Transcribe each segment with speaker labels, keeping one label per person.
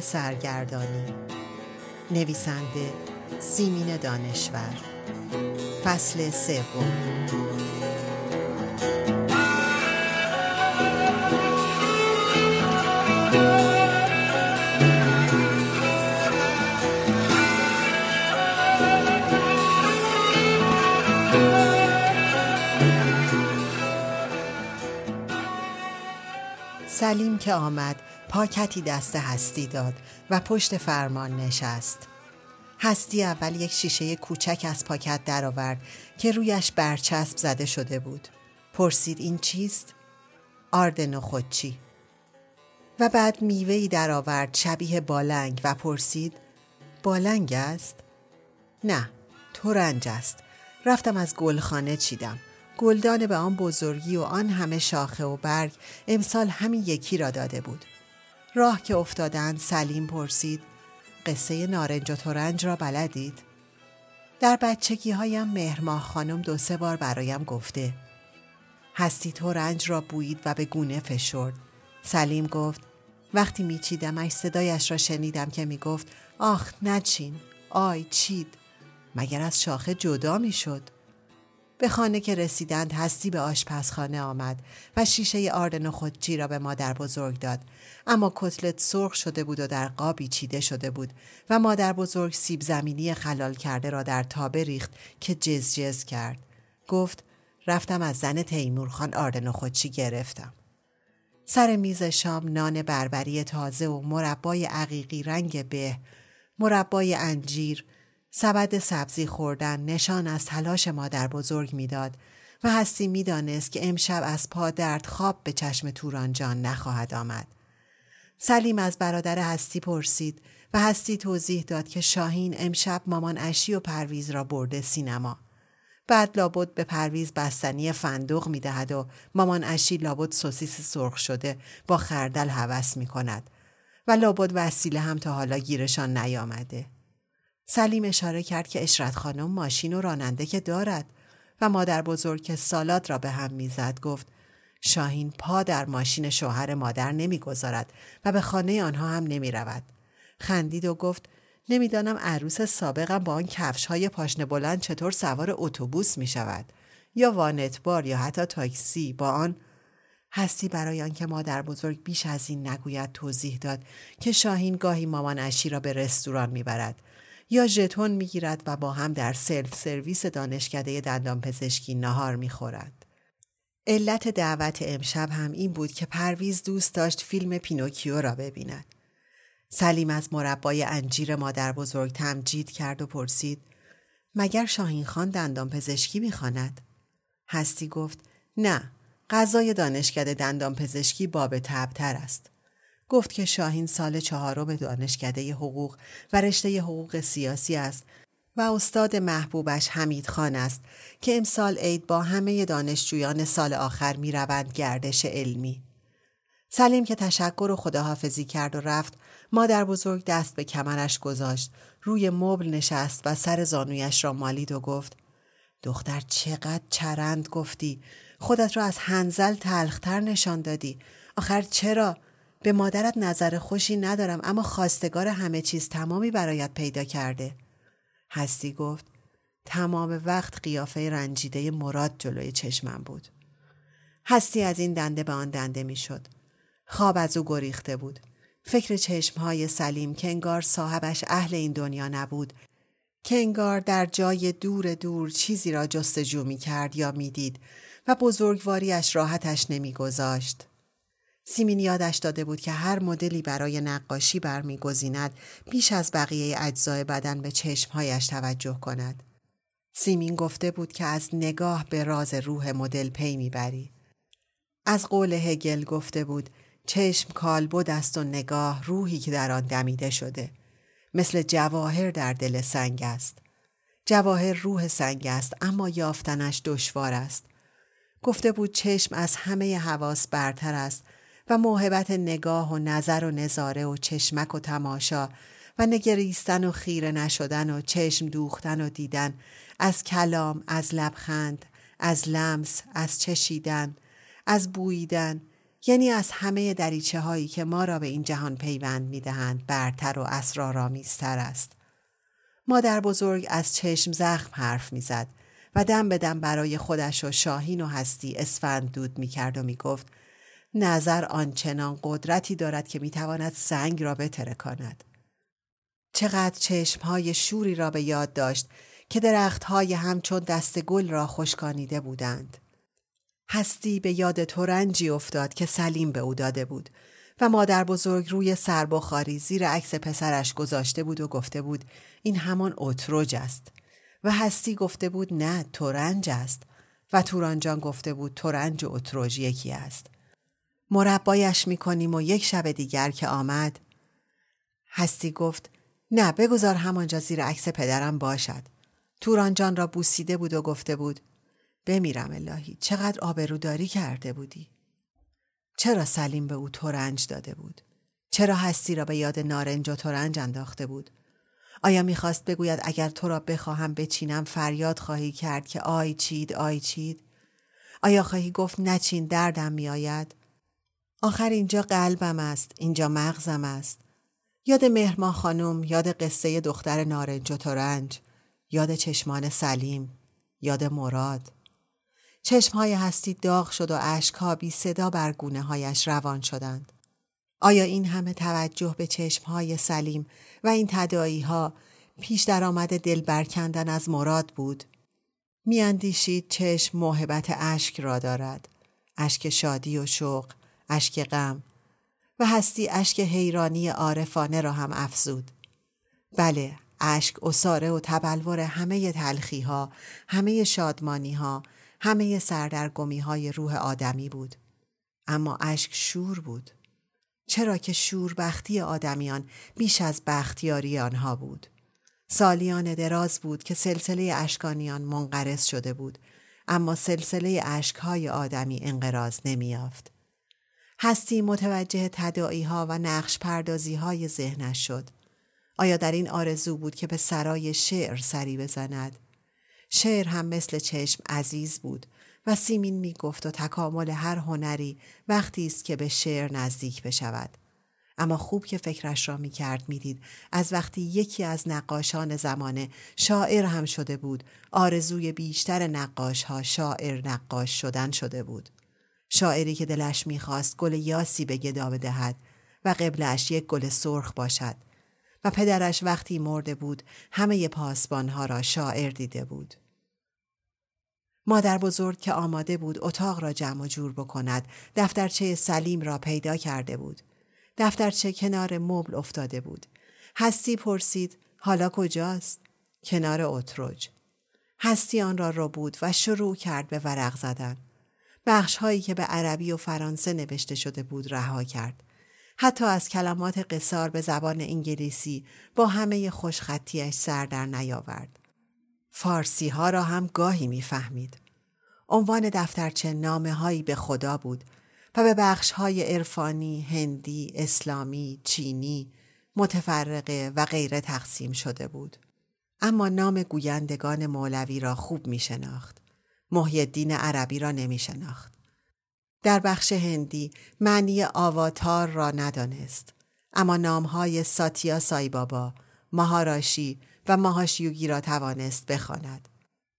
Speaker 1: سرگردانی. نویسنده سیمین دانشور. فصل سوم. سلیم که آمد پاکتی دست هستی داد و پشت فرمان نشست. هستی اول یک شیشه کوچک از پاکت درآورد که رویش برچسب زده شده بود. پرسید این چیست؟ آرد نخودچی و بعد میوهی درآورد شبیه بالنگ و پرسید بالنگ است؟ نه تورنج است. رفتم از گلخانه چیدم. گلدان به آن بزرگی و آن همه شاخه و برگ امسال همین یکی را داده بود. راه که افتادند سلیم پرسید قصه نارنج و تورنج را بلدید؟ در بچگی هایم مهرماه خانم دو سه بار برایم گفته هستی تورنج را بویید و به گونه فشرد سلیم گفت وقتی میچیدمش صدایش را شنیدم که می‌گفت آخ نچین آی چید مگر از شاخه جدا می‌شد به خانه که رسیدند هستی به آشپزخانه آمد و شیشه آرد نخودچی را به مادر بزرگ داد. اما کتلت سرخ شده بود و در قابی چیده شده بود و مادر بزرگ سیب زمینی خلال کرده را در تابه ریخت که جز جز کرد. گفت رفتم از زن تیمورخان آرد نخودچی گرفتم. سر میز شام نان بربری تازه و مربای عقیقی رنگ به مربای انجیر سبد سبزی خوردن نشان از تلاش مادر بزرگ می‌داد و هستی می‌دانست که امشب از پا درد خواب به چشم توران جان نخواهد آمد. سلیم از برادر هستی پرسید و هستی توضیح داد که شاهین امشب مامان اشی و پرویز را برده سینما. بعد لابد به پرویز بستنی فندق می دهد و مامان اشی لابد سوسیس سرخ شده با خردل هوس می کند و لابد وسیله هم تا حالا گیرشان نیامده. سلیم اشاره کرد که اشرت خانم ماشین و راننده که دارد و مادر بزرگ که سالات را به هم می‌زد. گفت شاهین پا در ماشین شوهر مادر نمی‌گذارد و به خانه آنها هم نمی رود. خندید و گفت نمی‌دانم عروس سابقم با آن کفش های پاشنه بلند چطور سوار اتوبوس می شود یا وانتبار یا حتی تاکسی با آن. هستی برای آنکه مادر بزرگ بیش از این نگوید توضیح داد که شاهین گاهی مامان اشی را به رستوران می‌برد. یا ژتون می‌گیرد و با هم در سلف سرویس دانشکده دندان پزشکی نهار می‌خورد. علت دعوت امشب هم این بود که پرویز دوست داشت فیلم پینوکیو را ببیند. سلیم از مربای انجیر مادر بزرگ تمجید کرد و پرسید مگر شاهین خان دندان پزشکی می‌خواند؟ هستی گفت نه غذای دانشکده دندان پزشکی باب تبتر است. گفت که شاهین سال چهارم دانشکده حقوق و رشته حقوق سیاسی است و استاد محبوبش حمید خان است که امسال عید با همه دانشجویان سال آخر می روند گردش علمی. سلیم که تشکر و خداحافظی کرد و رفت مادر بزرگ دست به کمرش گذاشت روی مبل نشست و سر زانویش را مالید و گفت دختر چقدر چرند گفتی خودت را از هنزل تلختر نشان دادی آخر چرا به مادرت نظر خوشی ندارم اما خواستگار همه چیز تمامی برایت پیدا کرده. هستی گفت تمام وقت قیافه رنجیده مراد جلوی چشمم بود. هستی از این دنده به آن دنده می‌شد. خواب از او گریخته بود. فکر چشمهای سلیم که انگار صاحبش اهل این دنیا نبود که انگار در جای دور دور چیزی را جستجو می کرد یا می‌دید و بزرگواریش راحتش نمیگذاشت. سیمین یادش داده بود که هر مدلی برای نقاشی برمیگزیند بیش از بقیه اجزای بدن به چشمهایش توجه کند. سیمین گفته بود که از نگاه به راز روح مدل پی می‌بری. از قول هگل گفته بود چشم کالبد است و نگاه روحی که در آن دمیده شده. مثل جواهر در دل سنگ است. جواهر روح سنگ است اما یافتنش دشوار است. گفته بود چشم از همه حواس برتر است و موهبت نگاه و نظر و نظاره و چشمک و تماشا و نگریستن و خیره نشدن و چشم دوختن و دیدن از کلام، از لبخند، از لمس، از چشیدن، از بوییدن یعنی از همه دریچه هایی که ما را به این جهان پیوند می دهند برتر و اسرارآمیزتر است. مادر بزرگ از چشم زخم حرف می‌زد و دم به دم برای خودش و شاهین و هستی اسفند دود می کرد و می گفت نظر آنچنان قدرتی دارد که می تواند سنگ را بترکاند. چقدر چشم های شوری را به یاد داشت که درخت های همچون دست گل را خشکانیده بودند. هستی به یاد تورنجی افتاد که سلیم به او داده بود و مادر بزرگ روی سربخاری زیر عکس پسرش گذاشته بود و گفته بود این همان اتروج است و هستی گفته بود نه تورنج است و تورانجان گفته بود تورنج و اتروج یکی است مربایش می‌کنیم و یک شب دیگر که آمد هستی گفت نه بگذار همانجا زیر عکس پدرم باشد. تورانجان را بوسیده بود و گفته بود بمیرم الهی چقدر آبروداری کرده بودی. چرا سلیم به او تورنج داده بود؟ چرا هستی را به یاد نارنج و تورنج انداخته بود؟ آیا می‌خواست بگوید اگر تو را بخواهم بچینم فریاد خواهی کرد که آی چید آی چید؟ آیا خواهی گفت نچین دردم میآید؟ آخر اینجا قلبم است اینجا مغزم است یاد مهرما خانم یاد قصه دختر نارنج و تورنج یاد چشمان سلیم یاد مراد چشمهای هستی داغ شد و اشکها بی صدا بر گونه هایش روان شدند. آیا این همه توجه به چشمهای سلیم و این تدایی ها پیش در آمده دل برکندن از مراد بود؟ میاندیشید چشم موهبت اشک را دارد. اشک شادی و شوق، اشک غم و هستی اشک حیرانی عارفانه را هم افزود. بله، اشک اساره و تبلور همه تلخی ها، همه شادمانی ها، همه سردرگمی های روح آدمی بود. اما اشک شور بود. چرا که شوربختی آدمیان بیش از بختیاری آنها بود. سالیان دراز بود که سلسله اشکانیان منقرض شده بود اما سلسله اشکهای آدمی انقراض نمیافت. هستی متوجه تدائی ها و نقش پردازی های ذهنش شد. آیا در این آرزو بود که به سرای شعر سری بزند؟ شعر هم مثل چشم عزیز بود و سیمین می گفت و تکامل هر هنری وقتی است که به شعر نزدیک بشود. اما خوب که فکرش را می کرد می دید از وقتی یکی از نقاشان زمانه شاعر هم شده بود آرزوی بیشتر نقاش ها شاعر نقاش شدن شده بود. شاعری که دلش می‌خواست گل یاسی به گدا بدهد و قبلش یک گل سرخ باشد و پدرش وقتی مرده بود همه پاسبانها را شاعر دیده بود. مادر بزرگ که آماده بود اتاق را جمع و جور بکند دفترچه سلیم را پیدا کرده بود. دفترچه کنار مبل افتاده بود. هستی پرسید حالا کجاست؟ کنار اتروج. هستی آن را رو بود و شروع کرد به ورق زدن. بخش هایی که به عربی و فرانسه نوشته شده بود رها کرد. حتی از کلمات قصار به زبان انگلیسی با همه خوشخطیش سر در نیاورد. فارسی ها را هم گاهی می‌فهمید. عنوان دفترچه نامه هایی به خدا بود و به بخش های عرفانی، هندی، اسلامی، چینی، متفرقه و غیره تقسیم شده بود. اما نام گویندگان مولوی را خوب می شناخت. محی عربی را نمی شناخت. در بخش هندی معنی آواتار را ندانست. اما نامهای ساتیا سایبابا، ماهاراشی و ماهاشیوگی را توانست بخواند.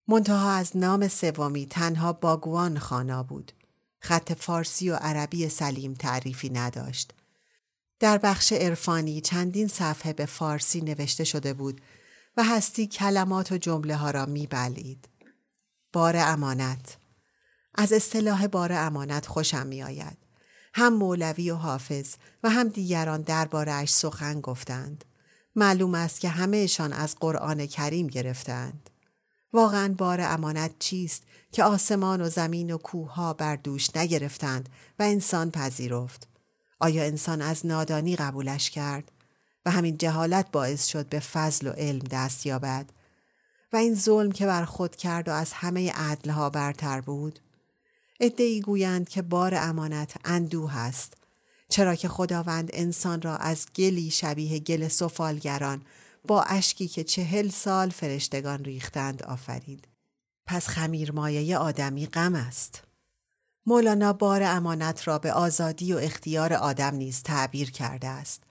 Speaker 1: منتها از نام سومی تنها باگوان خانا بود. خط فارسی و عربی سلیم تعریفی نداشت. در بخش عرفانی چندین صفحه به فارسی نوشته شده بود و هستی کلمات و جمله ها را می بلید. بار امانت از اصطلاح بار امانت خوشم می آید. هم مولوی و حافظ و هم دیگران دربارهاش سخن گفتند. معلوم است که همهشان از قرآن کریم گرفتند. واقعا بار امانت چیست که آسمان و زمین و کوهها بر دوش نگرفتند و انسان پذیرفت؟ آیا انسان از نادانی قبولش کرد و همین جهالت باعث شد به فضل و علم دست یابد و این ظلم که بر خود کرد و از همه عدلها برتر بود؟ ادعی گویند که بار امانت اندوه است چرا که خداوند انسان را از گلی شبیه گل سفالگران با اشکی که چهل سال فرشتگان ریختند آفرید. پس خمیر مایه آدمی غم است. مولانا بار امانت را به آزادی و اختیار آدم نیز تعبیر کرده است.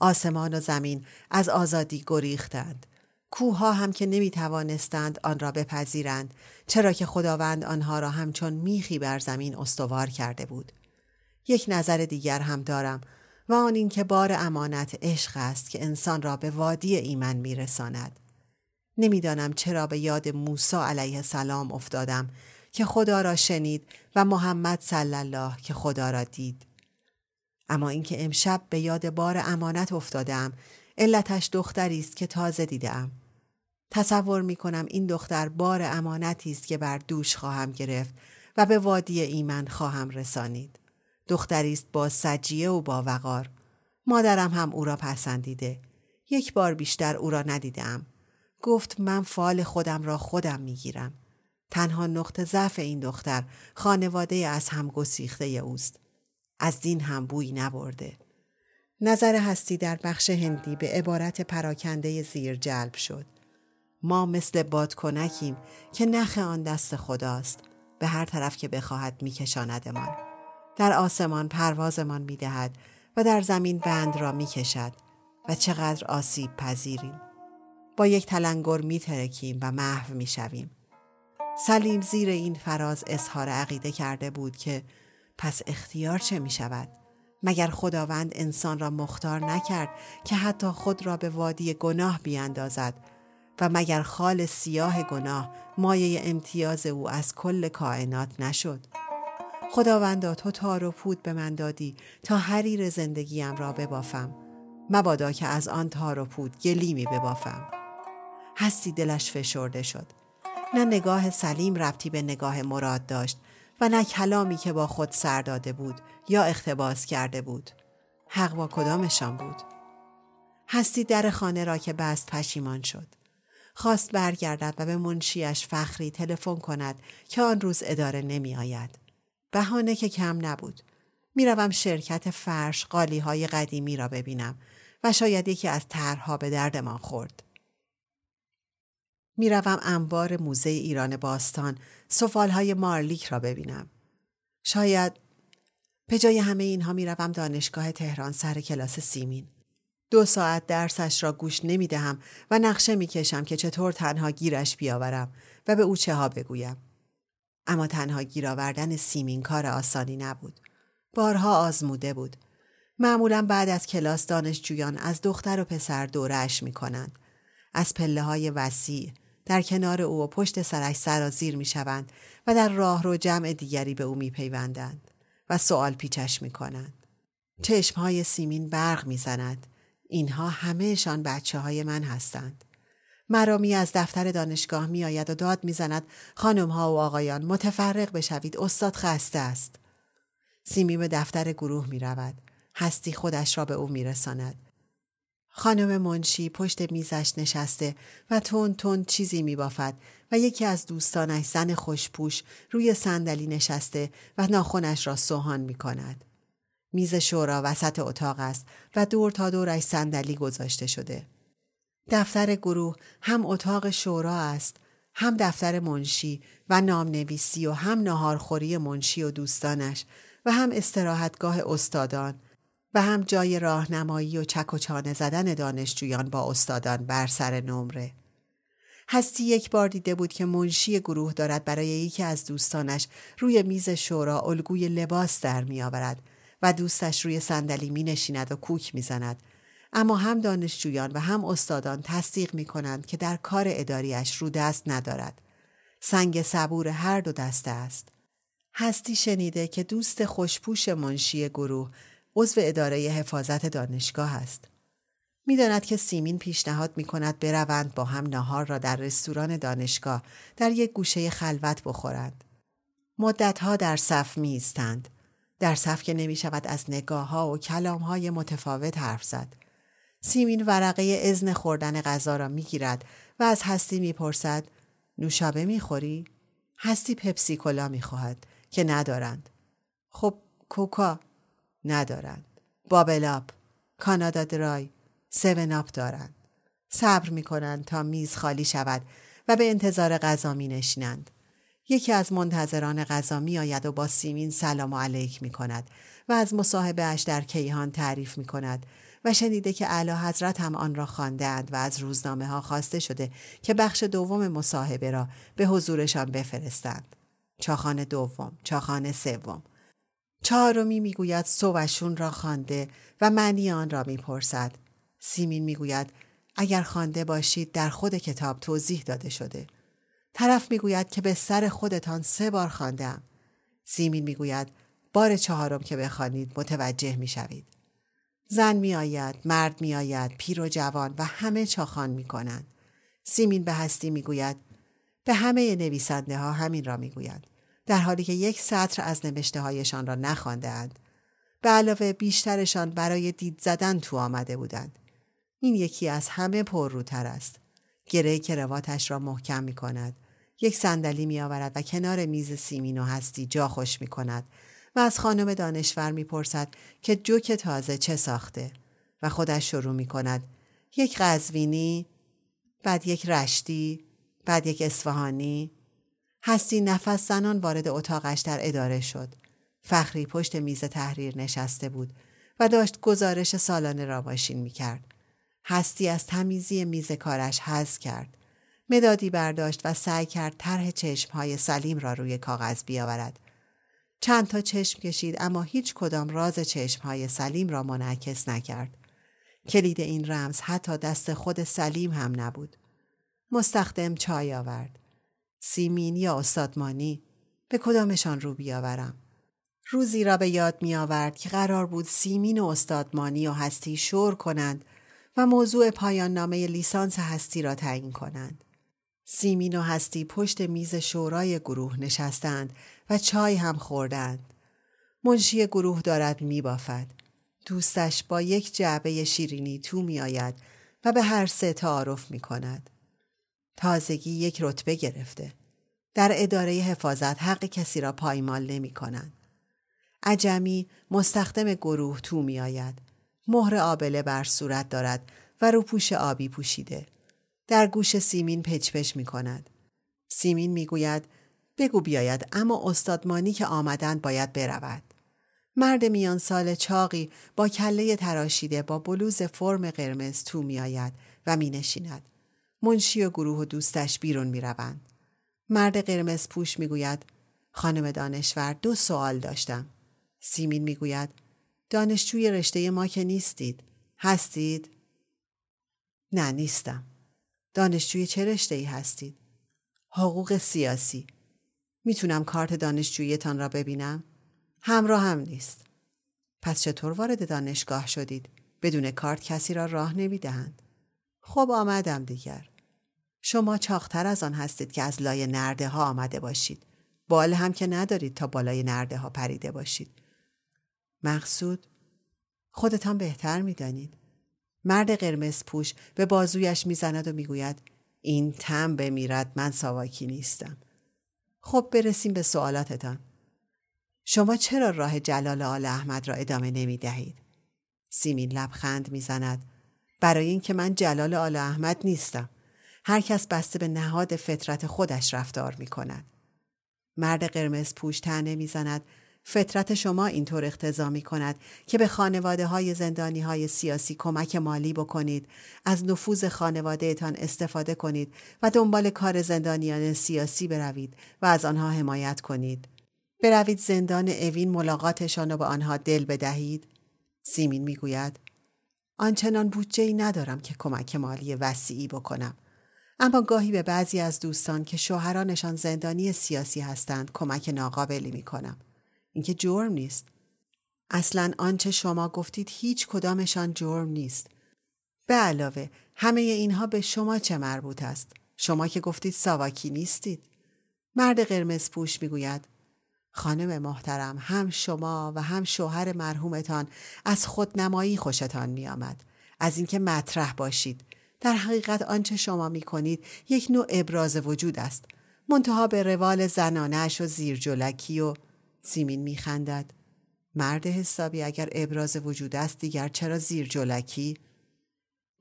Speaker 1: آسمان و زمین از آزادی گریختند. کوها هم که نمی توانستند آن را بپذیرند چرا که خداوند آنها را همچون میخی بر زمین استوار کرده بود. یک نظر دیگر هم دارم و آن اینکه بار امانت عشق است که انسان را به وادی ایمن میرساند. نمی‌دانم چرا به یاد موسی علیه السلام افتادم که خدا را شنید و محمد صلی الله که خدا را دید. اما اینکه امشب به یاد بار امانت افتادم علتش دختری است که تازه دیدم. تصور می کنم این دختر بار امانتی است که بر دوش خواهم گرفت و به وادی ایمن خواهم رسانید. دختری است با سجیه و با وقار. مادرم هم او را پسندیده. یک بار بیشتر او را ندیدم. گفت من فال خودم را خودم می‌گیرم. تنها نقطه ضعف این دختر خانواده از هم گسیخته اوست. از دین هم بوی نبرده. نظر هستی در بخش هندی به عبارت پراکنده زیر جلب شد. ما مثل بادکنکیم که نخ آن دست خداست. به هر طرف که بخواهد میکشاندمان. در آسمان پروازمان می‌دهد و در زمین بند را می‌کشد و چقدر آسیب پذیریم. با یک تلنگر میترکیم و محو می‌شویم. سلیم زیر این فراز اظهار عقیده کرده بود که پس اختیار چه می شود؟ مگر خداوند انسان را مختار نکرد که حتی خود را به وادی گناه بیاندازد و مگر خال سیاه گناه مایه امتیاز او از کل کائنات نشد؟ خداوندا تو تار و پود به من دادی تا حریر زندگیم را ببافم. مبادا که از آن تار و پود گلیمی ببافم. هستی دلش فشرده شد. نه نگاه سلیم ربطی به نگاه مراد داشت و نه کلامی که با خود سر داده بود یا اختباس کرده بود. حق با کدامشان بود؟ هستی در خانه را که بست پشیمان شد. خواست برگردد و به منشیش فخری تلفن کند که آن روز اداره نمی آید. بهانه که کم نبود. می‌روم شرکت فرش قالی های قدیمی را ببینم و شاید یکی از طرحها به دردمان خورد. می‌روم انبار موزه ایران باستان های مارلیک را ببینم. شاید به جای همه اینها می‌روم دانشگاه تهران سر کلاس سیمین. دو ساعت درسش را گوش نمی دهم و نقشه می کشم که چطور تنها گیرش بیاورم و به او چه ها بگویم. اما تنها گیر آوردن سیمین کار آسانی نبود. بارها آزموده بود. معمولا بعد از کلاس دانشجویان از دختر و پسر دورش می کنند. از پله های وسیع در کنار او و پشت سرش سرازیر می شوند و در راه رو جمع دیگری به او می پیوندند و سوال پیچش می کنند. چشم های سیمین برق می زند. اینها همهشان بچه های من هستند. مرامی از دفتر دانشگاه می آید و داد می زند خانم ها و آقایان متفرق بشوید استاد خسته است. سیمی به دفتر گروه می رود. هستی خودش را به او می رساند. خانم منشی پشت میزش نشسته و تون تون چیزی می بافد و یکی از دوستانش زن خوشپوش روی صندلی نشسته و ناخونش را سوهان می کند. میز شورا وسط اتاق است و دور تا دورش صندلی گذاشته شده. دفتر گروه هم اتاق شورا است هم دفتر منشی و نامنویسی و هم ناهارخوری منشی و دوستانش و هم استراحتگاه استادان و هم جای راهنمایی و چک و چانه زدن دانشجویان با استادان بر سر نمره. هستی یک بار دیده بود که منشی گروه دارد برای یکی از دوستانش روی میز شورا الگوی لباس در می آورد و دوستش روی صندلی می نشیند و کوک می زند. اما هم دانشجویان و هم استادان تصدیق می کنند که در کار اداریش رو دست ندارد. سنگ صبور هر دو دسته است. هستی شنیده که دوست خوشپوش منشی گروه عضو اداره حفاظت دانشگاه است. می‌داند که سیمین پیشنهاد می کند بروند با هم نهار را در رستوران دانشگاه در یک گوشه خلوت بخورند. مدتها در صف می ایستند. در صف که نمی شود از نگاه ها و کلام های متفاوت حرف زد. سیمین ورقه ازن خوردن غذا را می گیرد و از هستی می پرسد نوشابه می خوری؟ هستی پپسی کلا می خواهد که ندارند. خب کوکا ندارند. بابلاب، کانادا درای، سون آپ دارند. صبر می کنند تا میز خالی شود و به انتظار غذا می نشینند. یکی از منتظران غذا می آید و با سیمین سلام و علیک می کند و از مصاحبه اش در کیهان تعریف می کند و شنیده که اعلی حضرت هم آن را خواندهاند و از روزنامه ها خواسته شده که بخش دوم مصاحبه را به حضورشان بفرستند. چاخان دوم، چاخان سوم. چهارمی می‌گوید سوشون را خوانده و معنی آن را می‌پرسد. سیمین می‌گوید اگر خوانده باشید در خود کتاب توضیح داده شده. طرف می‌گوید که به سر خودتان سه بار خواندم. سیمین می‌گوید بار چهارم که بخوانید متوجه می‌شوید. زن میآید، مرد میآید، پیر و جوان و همه چاخان می‌کنند. سیمین به هستی می‌گوید به همه نویسنده ها همین را می‌گوید. در حالی که یک سطر از نوشته هایشان را نخوانده اند. به علاوه بیشترشان برای دید زدن تو آمده بودند. این یکی از همه پرروتر است. گره کرواتش را محکم می کند. یک صندلی می آورد و کنار میز سیمین و هستی جا خوش می کند و از خانم دانشور می پرسد که جوک تازه چه ساخته و خودش شروع می کند. یک قزوینی، بعد یک رشتی، بعد یک اصفهانی، هستی نفس زنان وارد اتاقش در اداره شد. فخری پشت میز تحریر نشسته بود و داشت گزارش سالانه را باشین می کرد. هستی از تمیزی میز کارش حز کرد. مدادی برداشت و سعی کرد طرح چشمهای سلیم را روی کاغذ بیاورد. چند تا چشم کشید اما هیچ کدام راز چشمهای سلیم را منعکس نکرد. کلید این رمز حتی دست خود سلیم هم نبود. مستخدم چای آورد. سیمین یا استادمانی به کدامشان رو بیاورم روزی را به یاد می آورد که قرار بود سیمین و استادمانی و هستی شور کنند و موضوع پایان نامه لیسانس هستی را تعیین کنند. سیمین و هستی پشت میز شورای گروه نشستند و چای هم خوردند. منشی گروه دارد می بافد. دوستش با یک جعبه شیرینی تو می آید و به هر سه تعارف می کند. تازگی یک رتبه گرفته. در اداره حفاظت حق کسی را پایمال نمی کنند. عجمی مستخدم گروه تو می آید. مهر آبله بر صورت دارد و روپوش آبی پوشیده. در گوش سیمین پچپش می کند. سیمین می گوید بگو بیاید اما استادمانی که آمدند باید برود. مرد میان سال چاقی با کله تراشیده با بلوز فرم قرمز تو می آید و می نشیند. منشی و گروه و دوستش بیرون می روند. مرد قرمز پوش می گوید خانم دانشور دو سوال داشتم. سیمین می گوید دانشجوی رشته ما که نیستید. هستید؟ نه نیستم. دانشجوی چه رشته ای هستید؟ حقوق سیاسی. می‌تونم کارت دانشجویتان را ببینم؟ همراه هم نیست. پس چطور وارد دانشگاه شدید؟ بدون کارت کسی را راه نمی‌دهند. خب آمدم دیگر. شما چاختر از آن هستید که از لای نرده ها آمده باشید. بال هم که ندارید تا بالای نرده ها پریده باشید. مقصود خودتان بهتر می‌دانید. مرد قرمز پوش به بازویش می‌زند و می‌گوید این تم بمیرد من ساواکی نیستم. خب برسیم به سوالاتتان. شما چرا راه جلال آل احمد را ادامه نمی دهید؟ سیمین لبخند می‌زند. برای اینکه من جلال آل احمد نیستم. هر کس بسته به نهاد فطرت خودش رفتار می کند. مرد قرمز پوش تنه می زند فطرت شما اینطور اختضا می کند که به خانواده های زندانی های سیاسی کمک مالی بکنید از نفوذ خانوادهتان استفاده کنید و دنبال کار زندانیان سیاسی بروید و از آنها حمایت کنید. بروید زندان اوین ملاقاتشان را به آنها دل بدهید. سیمین می‌گوید آنچنان بودجه ای ندارم که کمک مالی وسیعی بکنم. اما گاهی به بعضی از دوستان که شوهرانشان زندانی سیاسی هستند کمک ناقابلی می کنم. اینکه جرم نیست. اصلا آنچه شما گفتید هیچ کدامشان جرم نیست. به علاوه همه اینها به شما چه مربوط است؟ شما که گفتید ساواکی نیستید. مرد قرمز پوش می‌گوید خانم محترم هم شما و هم شوهر مرحومتان از خودنمایی خوشتان میآمد از اینکه مطرح باشید در حقیقت آنچه شما می کنید یک نوع ابراز وجود است منتها به روال زنانش و زیرجلکی و سیمین میخندد. مرد حسابی اگر ابراز وجود است دیگر چرا زیرجلکی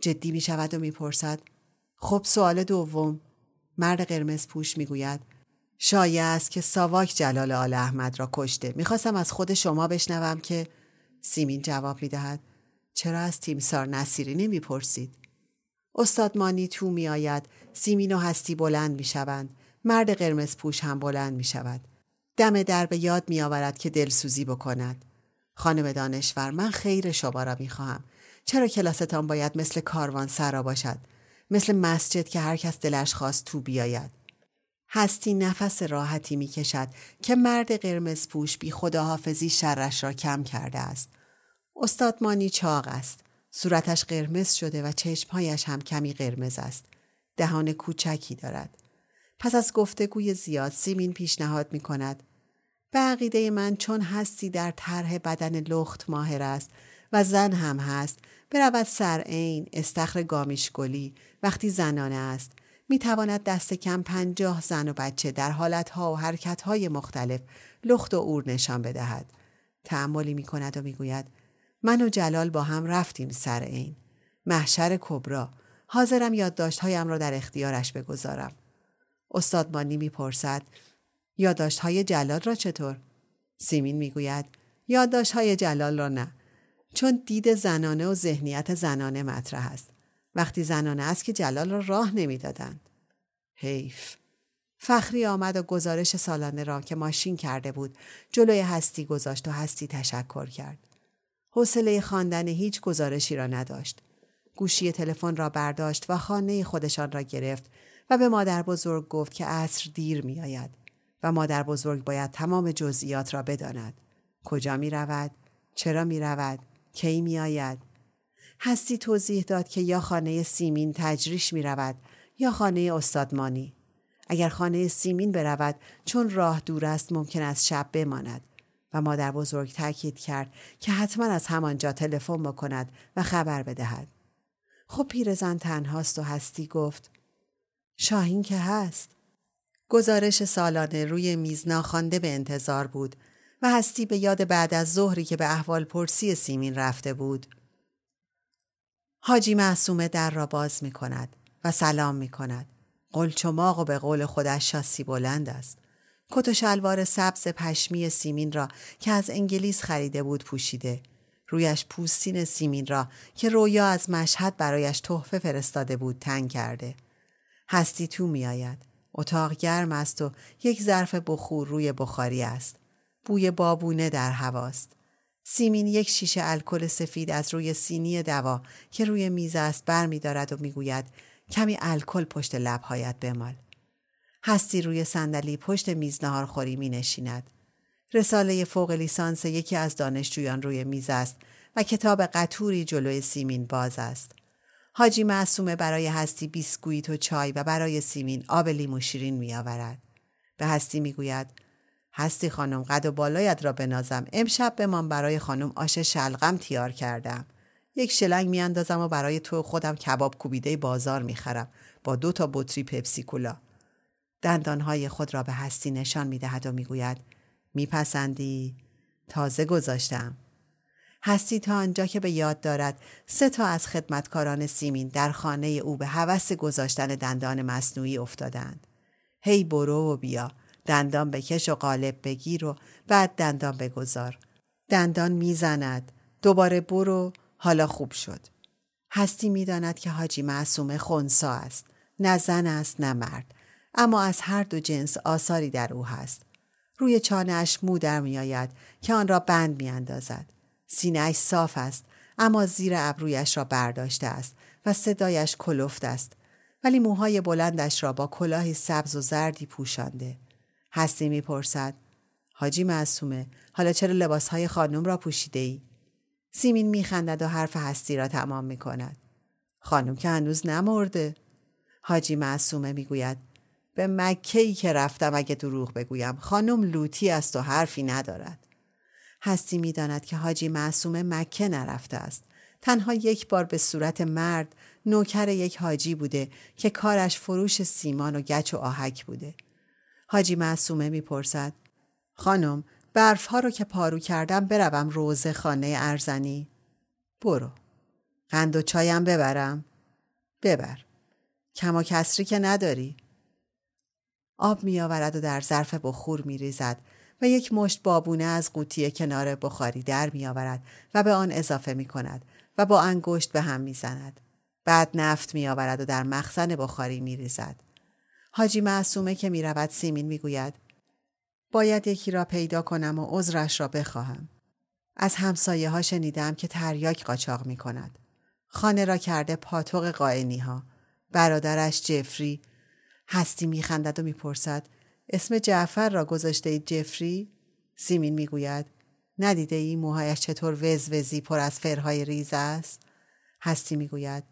Speaker 1: جدی می شود و می‌پرسد. خب سوال دوم. مرد قرمز پوش می‌گوید. شایع است که ساواک جلال آل احمد را کشته. می‌خواستم از خود شما بشنوم که سیمین جواب می‌دهد. چرا از تیمسار نصیری نمی‌پرسید؟ استاد مانی تو میآید. سیمین و هستی بلند می‌شوند. مرد قرمز پوش هم بلند می شود. دم در به یاد می آورد که دلسوزی بکند. خانم دانشور من خیر شما را می خواهم. چرا کلاستان باید مثل کاروان سرا باشد؟ مثل مسجد که هر کس دلش خواست تو بیاید. هستی نفس راحتی می کشد که مرد قرمز پوش بی خداحافظی شرش را کم کرده است. استاد مانی چاق است. صورتش قرمز شده و چشمهایش هم کمی قرمز است. دهان کوچکی دارد. پس از گفتگوی زیاد سیمین پیشنهاد می کند. به عقیده من چون هستی در طرح بدن لخت ماهر است و زن هم هست برود سر عین استخر گامیشگلی وقتی زنانه است می تواند دست کم پنجاه زن و بچه در حالتها و حرکتهای مختلف لخت و اور نشان بدهد. تعملی می کند و می گوید من و جلال با هم رفتیم سر عین. محشر کبرا. حاضرم یادداشتهایم را در اختیارش بگذارم. استاد مانی می‌پرسد یادداشتهای جلال را چطور؟ سیمین می‌گوید یادداشتهای جلال را نه چون دید زنانه و ذهنیت زنانه مطرح است. وقتی زنانه است که جلال را راه نمی‌دادند. حیف. فخری آمد و گزارش سالانه را که ماشین کرده بود جلوی هستی گذاشت و هستی تشکر کرد. حوصله خواندن هیچ گزارشی را نداشت. گوشی تلفن را برداشت و خانه خودشان را گرفت. و به مادر بزرگ گفت که عصر دیر می آید و مادر بزرگ باید تمام جزئیات را بداند. کجا می رود؟ چرا می رود؟ کی می آید؟ هستی توضیح داد که یا خانه سیمین تجریش می رود یا خانه استادمانی. اگر خانه سیمین برود چون راه دور است ممکن است شب بماند و مادر بزرگ تاکید کرد که حتما از همانجا تلفن بکند و خبر بدهد. خب پیرزن تنهاست و هستی گفت شاهین که هست. گزارش سالانه روی میز ناخوانده به انتظار بود و هستی به یاد بعد از ظهری که به احوال پرسی سیمین رفته بود. حاجی معصومه در را باز می کند و سلام می کند. قلچماق و به قول خودش شاسی بلند است. کت و شلوار سبز پشمی سیمین را که از انگلیس خریده بود پوشیده. رویش پوستین سیمین را که رویا از مشهد برایش تحفه فرستاده بود تنگ کرده. هستی تو می آید. اتاق گرم است و یک ظرف بخور روی بخاری است. بوی بابونه در هواست. سیمین یک شیشه الکل سفید از روی سینی دوا که روی میز است بر می دارد و می‌گوید کمی الکل پشت لبهایت بمال. هستی روی صندلی پشت میز نهارخوری می نشیند. رساله فوق لیسانس یکی از دانشجویان روی میز است و کتاب قطوری جلوی سیمین باز است. حاجی معصومه برای هستی بیسکویت و چای و برای سیمین آب لیمو شیرین می آورد. به هستی می گوید هستی خانم قد و بالایت را بنازم امشب به من برای خانم آش شلغم تیار کردم. یک شلنگ میاندازم و برای تو خودم کباب کوبیده بازار می‌خرم با دو تا بطری پپسی کولا. دندانهای خود را به هستی نشان می‌دهد و می‌گوید میپسندی؟ تازه گذاشتم. هستی تا آنجا که به یاد دارد سه تا از خدمتکاران سیمین در خانه او به هوس گذاشتن دندان مصنوعی افتادند. هی برو و بیا دندان بکش و قالب بگیر و بعد دندان بگذار. دندان می‌زند. دوباره برو حالا خوب شد. هستی می‌داند که حاجی معصومه خونسا است. نه زن است نه مرد. اما از هر دو جنس آثاری در او هست. روی چانهاش مو در میآید که آن را بند میاندازد. سینهش صاف است اما زیر ابرویش را برداشته است و صدایش کلفت است ولی موهای بلندش را با کلاهی سبز و زردی پوشانده. هستی می‌پرسد حاجی معصومه حالا چرا لباسهای خانم را پوشیده ای؟ سیمین میخندد و حرف هستی را تمام می‌کند. خانم که هنوز نمرده. حاجی معصومه می‌گوید به مکه ای که رفتم اگه دروغ بگویم خانم لوتی است و حرفی ندارد. هستی می‌داند که حاجی معصومه مکه نرفته است. تنها یک بار به صورت مرد نوکر یک حاجی بوده که کارش فروش سیمان و گچ و آهک بوده. حاجی معصومه می‌پرسد خانم برف ها رو که پارو کردم بروم روزه خانه ارزنی؟ برو. قند و چایم ببرم؟ ببر. کم کسری که نداری؟ آب می آورد و در ظرف بخور می ریزد و یک مشت بابونه از قوطی کنار بخاری در می آورد و به آن اضافه می کند و با انگشت به هم می زند. بعد نفت می آورد و در مخزن بخاری می ریزد. حاجی معصومه که می رود سیمین می گوید باید یکی را پیدا کنم و عذرش را بخواهم. از همسایه ها شنیدم که تریاک قاچاق می کند. خانه را کرده پاتوق قائنی ها. برادرش جفری هستی میخندد و می‌پرسد اسم جعفر را گذاشته اید جفری؟ سیمین می‌گوید ندیده ای موهایش چطور وز وزی پر از فرهای ریز است؟ هستی می‌گوید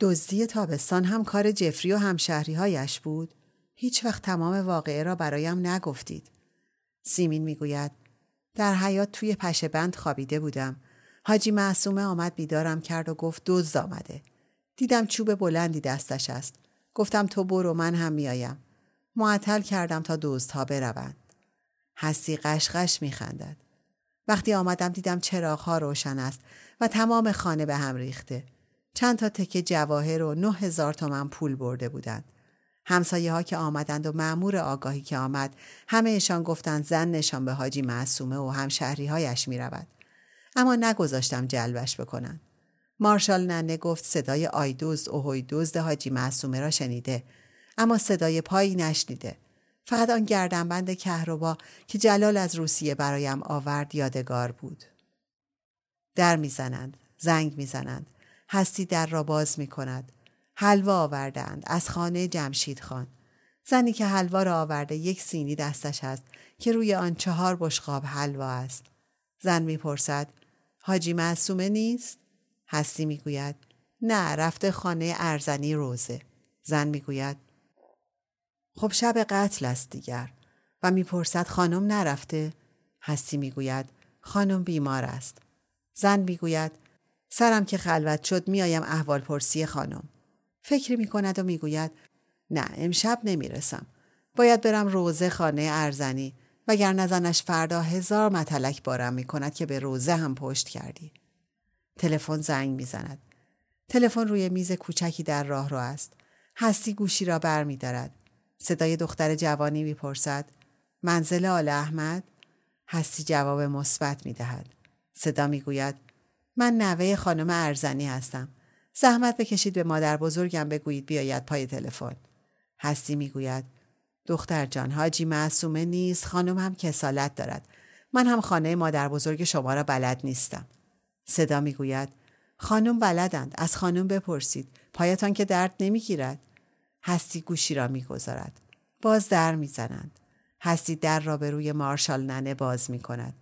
Speaker 1: دزدی تابستان هم کار جفری و همشهری هایش بود؟ هیچ وقت تمام واقعه را برایم نگفتید. سیمین می‌گوید در حیات توی پشه بند خوابیده بودم. حاجی معصومه آمد بیدارم کرد و گفت دزد آمده. دیدم چوب بلندی دستش است. گفتم تو برو من هم میایم. معطل کردم تا دزدها بروند. هستی قشقش میخندد. وقتی آمدم دیدم چراغها روشن است و تمام خانه به هم ریخته. چند تا تکه جواهر و نه هزار تومن پول برده بودند. همسایه ها که آمدند و معمور آگاهی که آمد همهشان گفتند زن نشان به حاجی معصومه و همشهری هایش می رود. اما نگذاشتم جلبش بکنند. مارشال ننه گفت صدای آیدوز اوهوی دزد حاجی معصومه را شنیده اما صدای پایی نشنیده. فقط آن گردنبند کهربا که جلال از روسیه برایم آورد یادگار بود. در می‌زنند زنگ می‌زنند. هستی در را باز می کند حلوا آوردند از خانه جمشید خان. زنی که حلوا را آورده یک سینی دستش است که روی آن چهار بشقاب حلوا است. زن می‌پرسد حاجی معصومه نیست؟ هستی می‌گوید نه رفته خانه ارزنی روزه. زن می‌گوید خب شب قتل است دیگر. و می‌پرسد خانم نرفته؟ هستی می‌گوید خانم بیمار است. زن می‌گوید سرم که خلوت شد میایم احوال پرسی خانم. فکر می‌کند و می‌گوید نه امشب نمی‌رسم. باید برم روزه خانه ارزنی. وگر نزنش فردا هزار متلک بارم می‌کند که به روزه هم پشت کردی. تلفن زنگ می‌زند. تلفن روی میز کوچکی در راه رو است. هستی گوشی را بر می دارد. صدای دختر جوانی می‌پرسد منزل آل احمد؟ هستی جواب مثبت می دهد. صدا می گوید من نوه خانم ارزنی هستم. زحمت بکشید به مادر بزرگم بگویید بیاید پای تلفن. هستی می گوید دختر جان حاجی معصومه نیست خانم هم کسالت دارد. من هم خانه مادر بزرگ شما را بلد نیستم. صدا می‌گوید خانم بلدند از خانم بپرسید پایتان که درد نمی‌گیرد هستی گوشی را می‌گذارد باز در می‌زنند هستی در را به روی مارشال ننه باز می کند.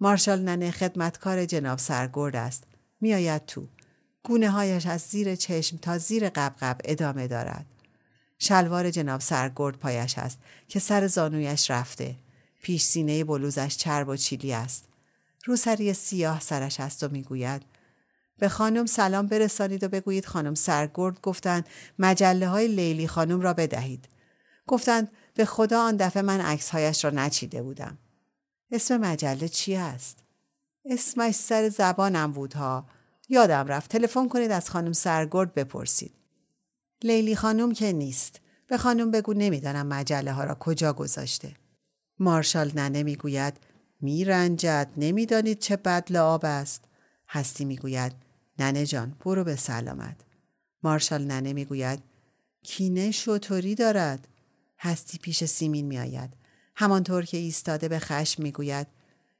Speaker 1: مارشال ننه خدمتکار جناب سرگرد است. میآید تو. گونه هایش از زیر چشم تا زیر قبقب ادامه دارد. شلوار جناب سرگرد پایش است که سر زانویش رفته. پیش سینه بلوزش چرب و چیلی است. روسری سیاه سرش است و می‌گوید به خانم سلام برسانید و بگویید خانم سرگرد گفتند مجله های لیلی خانم را بدهید. گفتند به خدا آن دفعه من عکسهایش را نچیده بودم. اسم مجله چی است؟ اسمش سر زبانم بود ها. یادم رفت تلفن کنید از خانم سرگرد بپرسید. لیلی خانم که نیست. به خانم بگو نمی‌دانم مجله ها را کجا گذاشته. مارشال ننه می‌گوید میرنجد نمی‌دانید چه بدل آب است هستی می‌گوید ننه جان برو به سلامت مارشال ننه می‌گوید کینه شطوری دارد هستی پیش سیمین میآید همانطور که ایستاده به خشم می‌گوید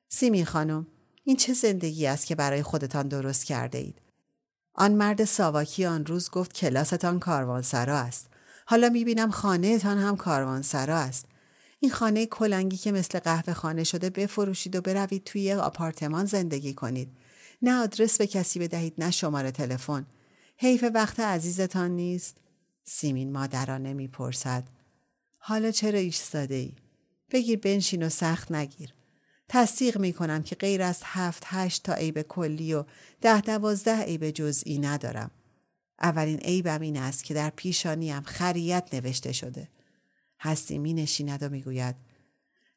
Speaker 1: سیمین خانم این چه زندگی است که برای خودتان درست کرده اید آن مرد ساواکی آن روز گفت کلاستان کاروانسرا است. حالا می‌بینم خانهتان هم کاروانسرا است. این خانه کلنگی که مثل قهوه خانه شده بفروشید و بروید توی آپارتمان زندگی کنید. نه آدرس به کسی بدهید نه شماره تلفن. حیف وقت عزیزتان نیست؟ سیمین مادرانه می‌پرسد. حالا چرا ایستاده ای؟ بگیر بنشین و سخت نگیر. تصدیق می کنم که غیر از هفت هشت تا عیب کلی و ده دوازده عیب جزئی ندارم. اولین عیبم این است که در پیشانیم خریت نوشته شده. هستی می نشیند و می گوید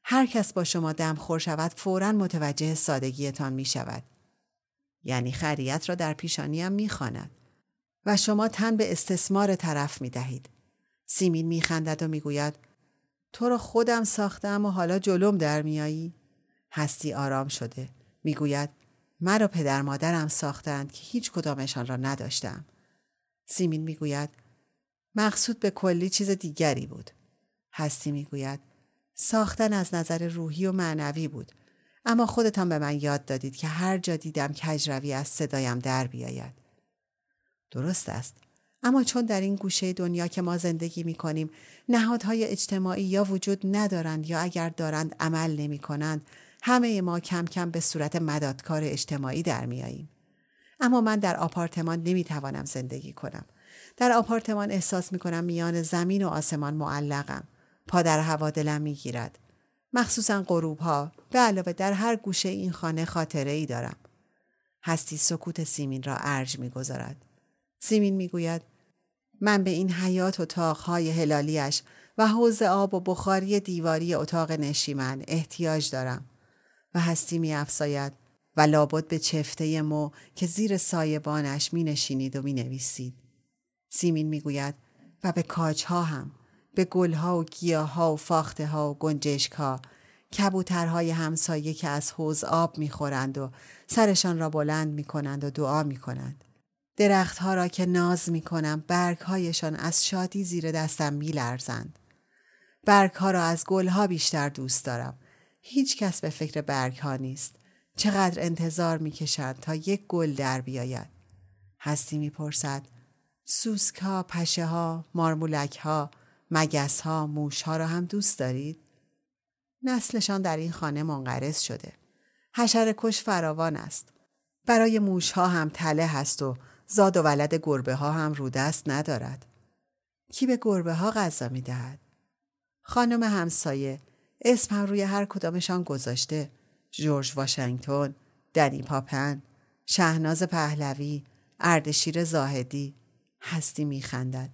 Speaker 1: هر کس با شما دم خور شود فورا متوجه سادگیتان می شود. یعنی خریت را در پیشانیم می خاند. و شما تن به استثمار طرف می دهید. سیمین می خندد و می گوید تو را خودم ساختم و حالا جلوم در میایی؟ هستی آرام شده. می‌گوید مرا پدر مادرم ساختند که هیچ کدامشان را نداشتم. سیمین می‌گوید مقصود به کلی چیز دیگری بود. هستی می‌گوید ساختن از نظر روحی و معنوی بود. اما خودتان به من یاد دادید که هر جا دیدم کجروی از صدایم در بیاید. درست است. اما چون در این گوشه دنیا که ما زندگی می کنیم نهادهای اجتماعی یا وجود ندارند یا اگر دارند عمل نمی کنند همه ما کم کم به صورت مدادکار اجتماعی در میاییم. اما من در آپارتمان نمی توانم زندگی کنم. در آپارتمان احساس می کنم میان زمین و آسمان معلقم. پا در هوا دلم می گیرد. مخصوصا غروب ها به علاوه در هر گوشه این خانه خاطره ای دارم. هستی سکوت سیمین را ارج می گذارد. سیمین می گوید من به این حیات و تاقهای هلالیش و حوز آب و بخاری دیواری اتاق نشیمن احتیاج دارم. و هستی می افزاید و لابد به چفته مو که زیر سایبانش می نشینید و می نویسید. سیمین می گوید و به کاجها هم به گلها و گیاها و فاخته ها و گنجشک ها کبوترهای همسایه که از حوز آب می‌خورند و سرشان را بلند می کنند و دعا می کنند. درختها را که ناز می کنم برگهایشان از شادی زیر دستم می لرزند. برگها را از گلها بیشتر دوست دارم هیچ کس به فکر برگ ها نیست. چقدر انتظار می‌کشند تا یک گل در بیاید. هستی می‌پرسد سوسک ها، پشه ها، مارمولک ها، مگس ها، موش ها را هم دوست دارید؟ نسلشان در این خانه منقرض شده. حشر کش فراوان است. برای موش ها هم تله هست و زاد و ولد گربه ها هم رودست ندارد. کی به گربه ها غذا می دهد؟ خانم همسایه اسم هم روی هر کدامشان گذاشته جورج واشنگتن، دنی پاپن، شهناز پهلوی، اردشیر زاهدی هستی میخندد.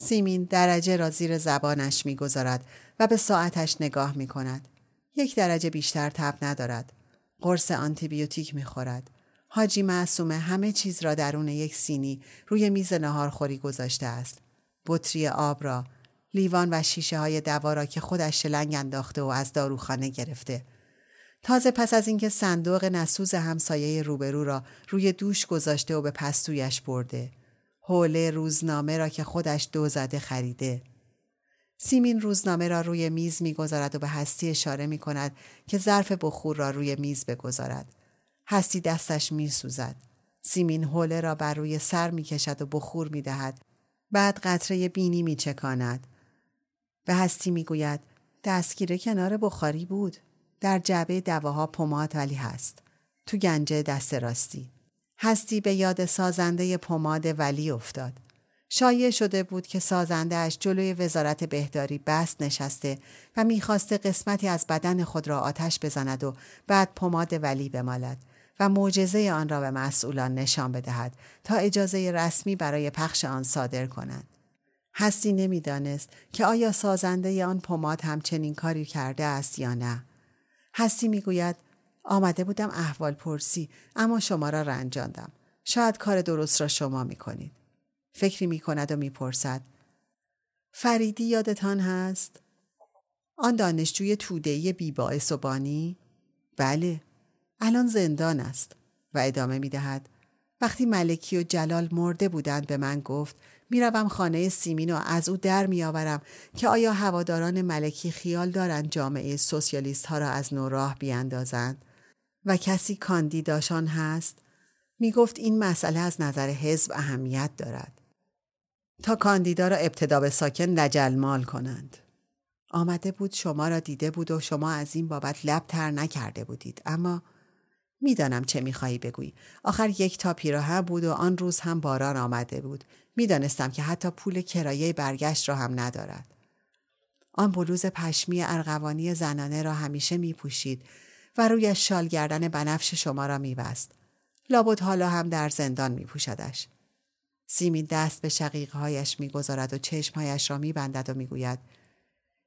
Speaker 1: سیمین درجه را زیر زبانش می‌گذارد و به ساعتش نگاه می کند. یک درجه بیشتر تب ندارد. قرص آنتیبیوتیک می‌خورد. حاجی معصومه همه چیز را درون یک سینی روی میز نهارخوری گذاشته است. بطری آب را لیوان و شیشه های دوا را که خودش شلنگ انداخته و از داروخانه گرفته. تازه پس از اینکه صندوق نسوز همسایه روبرو را روی دوش گذاشته و به پستویش برده. حوله روزنامه را که خودش دو زده خریده. سیمین روزنامه را روی میز می‌گذارد و به هستی اشاره می کند که ظرف بخور را روی میز بگذارد. هستی دستش می سوزد. سیمین حوله را بر روی سر می کشد و بخور می دهد. بعد قطره بینی می چکاند. به هستی می‌گوید دستگیره کنار بخاری بود. در جعبه دواها پماد ولی هست. تو گنجه دست راستی. هستی به یاد سازنده پماد ولی افتاد. شایع شده بود که سازنده اش جلوی وزارت بهداری بست نشسته و می‌خواسته قسمتی از بدن خود را آتش بزند و بعد پماد ولی بمالد و معجزه آن را به مسئولان نشان بدهد تا اجازه رسمی برای پخش آن صادر کنند. هستی نمی‌دانست که آیا سازنده آن پماد همچنین کاری کرده است یا نه. هستی می‌گوید آمده بودم احوال پرسی اما شما را رنجاندم. شاید کار درست را شما می کنید. فکری می کند و می‌پرسد فریدی یادتان هست؟ آن دانشجوی تودهی بیباعث و بانی؟ بله. الان زندان است. و ادامه می دهد. وقتی ملکی و جلال مرده بودند به من گفت می‌روم خانه سیمین و از او در میآورم که آیا هواداران ملکی خیال دارند جامعه سوسیالیست ها را از نو راه بیاندازند و کسی کاندیداشان هست؟ می گفت این مسئله از نظر حزب اهمیت دارد. تا کاندیدا را ابتدا به ساکن لجلمال کنند. آمده بود شما را دیده بود و شما از این بابت لب تر نکرده بودید. اما می‌دانم چه می‌خواهی بگویی. آخر یک تا پیراهن بود و آن روز هم باران آمده بود. می‌دانستم که حتی پول کرایه برگشت را هم ندارد. آن بلوز پشمی ارغوانی زنانه را همیشه میپوشید. و روی شال گردن بنفش شما را میبست. لابد حالا هم در زندان میپوشدش. سیمین دست به شقیقهایش می‌گذارد و چشمهایش را میبندد و می‌گوید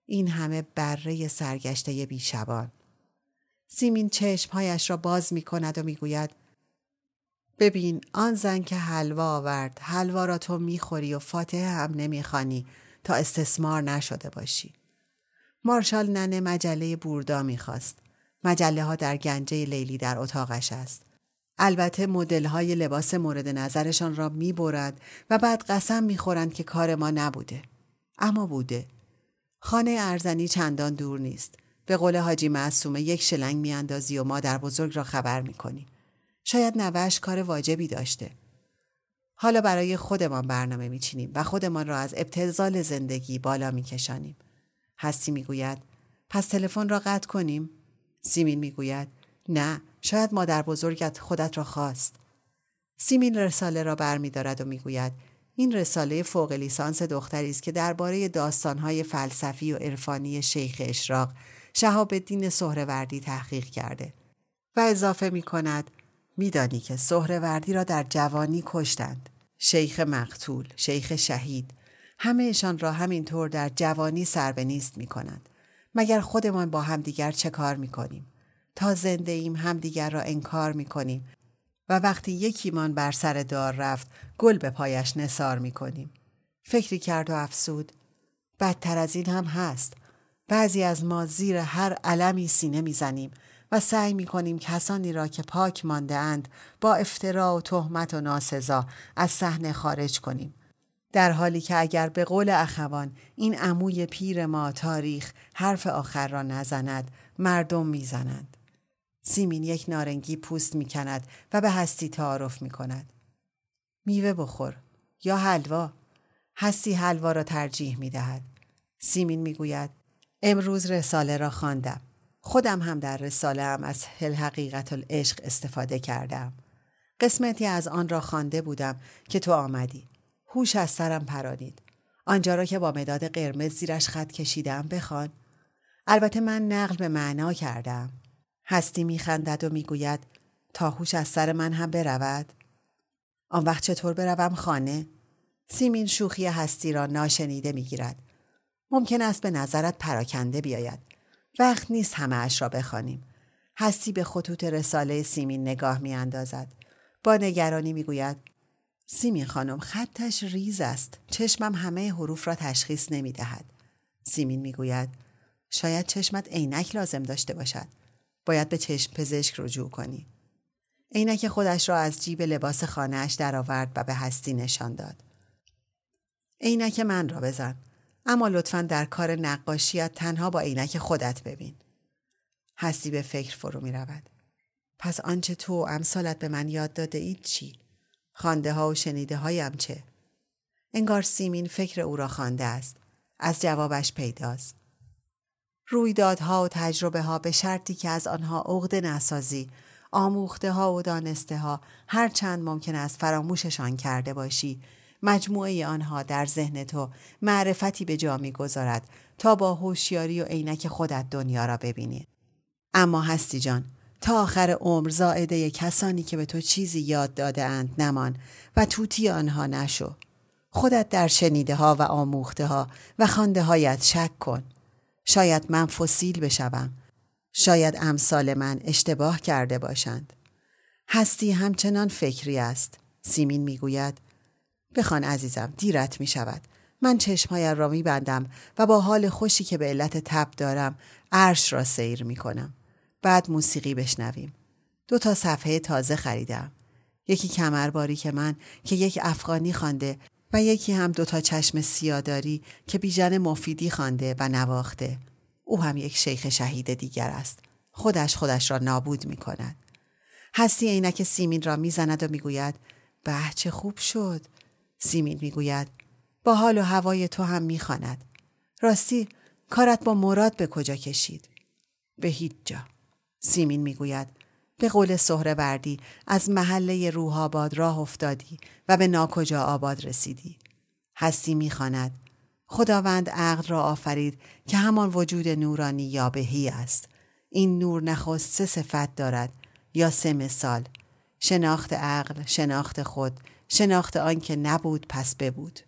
Speaker 1: این همه بره سرگشته بیشبان. سیمین چشمهایش را باز می کند و می‌گوید ببین آن زن که حلوا آورد حلوا را تو می‌خوری و فاتحه هم نمی‌خوانی تا استثمار نشده باشی. مارشال ننه مجله بوردا می‌خواست. مجله ها در گنجه لیلی در اتاقش است. البته مدل های لباس مورد نظرشان را می‌برد و بعد قسم می‌خورند که کار ما نبوده. اما بوده. خانه ارزنی چندان دور نیست. به قول حاجی معصومه یک شلنگ میاندازی و مادر بزرگ را خبر می‌کنی شاید نوش کار واجبی داشته. حالا برای خودمان برنامه میچینیم و خودمان را از ابتزال زندگی بالا میکشانیم. هستی می‌گوید پس تلفن را قطع کنیم؟ سیمین می‌گوید نه شاید مادر بزرگت خودت را خواست. سیمین رساله را برمیدارد و می‌گوید این رساله فوق لیسانس دختری است که درباره داستانهای فلسفی و عرفانی شیخ اشراق شهاب الدین سهروردی تحقیق کرده و اضافه می کند میدانی که سهروردی را در جوانی کشتند. شیخ مقتول شیخ شهید همهشان را همینطور در جوانی سر به نیست می کنند مگر خودمان با همدیگر چه کار می کنیم تا زنده ایم همدیگر را انکار می کنیم و وقتی یکیمان بر سر دار رفت گل به پایش نسار می کنیم. فکری کرد و افسود بدتر از این هم هست. بعضی از ما زیر هر علمی سینه می‌زنیم و سعی می کنیم کسانی را که پاک مانده اند با افترا و تهمت و ناسزا از صحنه خارج کنیم. در حالی که اگر به قول اخوان این عموی پیر ما تاریخ حرف آخر را نزند مردم می‌زنند. سیمین یک نارنگی پوست می کند و به هستی تعارف می کند. میوه بخور یا حلوا. هستی حلوا را ترجیح می دهد. سیمین می گوید امروز رساله را خواندم. خودم هم در رساله هم از هل حقیقت العشق استفاده کردم. قسمتی از آن را خوانده بودم که تو آمدی. هوش از سرم پرانید. آنجا را که با مداد قرمز زیرش خط کشیدم بخوان. البته من نقل به معنا کردم. هستی میخندد و می‌گوید تا هوش از سر من هم برود آن وقت چطور بروم خانه سیمین شوخی هستی را ناشنیده می‌گیرد ممکن است به نظرت پراکنده بیاید وقت نیست همه اش را بخوانیم هستی به خطوط رساله سیمین نگاه میاندازد با نگرانی می‌گوید سیمین خانم خطش ریز است چشمم همه حروف را تشخیص نمی‌دهد سیمین می‌گوید شاید چشمت عینک لازم داشته باشد باید به چشم پزشک رجوع کنی. عینک خودش را از جیب لباس خانهاش درآورد و به هستی نشان داد. عینک من را بزن. اما لطفا در کار نقاشیت تنها با عینک خودت ببین. هستی به فکر فرو می رود. پس آنچه تو امثالت به من یاد داده اید چی؟ خانده ها و شنیده هایم چه؟ انگار سیمین فکر او را خوانده است. از جوابش پیداست. رویدادها و تجربه ها به شرطی که از آنها عقد نسازی آموخته ها و دانسته ها هر چند ممکن است فراموششان کرده باشی مجموعه آنها در ذهن تو معرفتی به جا می‌گذارد تا با هوشیاری و عینک خودت دنیا را ببینی اما هستی جان تا آخر عمر زائده کسانی که به تو چیزی یاد داده اند نمان و توتی آنها نشو خودت در شنیده ها و آموخته ها و خانده هایت شک کن شاید من فسیل بشوم. شاید امثال من اشتباه کرده باشند. هستی همچنان فکری است. سیمین می‌گوید بخوان عزیزم دیرت می شود. من چشمهایم را می بندم و با حال خوشی که به علت تب دارم عرش را سیر می کنم. بعد موسیقی بشنویم. دو تا صفحه تازه خریدم. یکی کمرباری که من که یک افغانی خوانده و یکی هم دوتا چشم سیاداری که بیژن مفیدی خوانده و نواخته. او هم یک شیخ شهید دیگر است. خودش خودش را نابود می کند. هستی عینک سیمین را می‌زند و می‌گوید به چه خوب شد سیمین می‌گوید با حال و هوای تو هم می‌خواند راستی کارت با مراد به کجا کشید به هیچ جا سیمین می‌گوید به قول وردی از محله روح آباد راه افتادی و به ناکجا آباد رسیدی. هستی می‌خواند خداوند عقل را آفرید که همان وجود نورانی یا بهی است. این نور نخست سه صفت دارد یا سه مثال شناخت عقل شناخت خود شناخت آن که نبود پس ببود.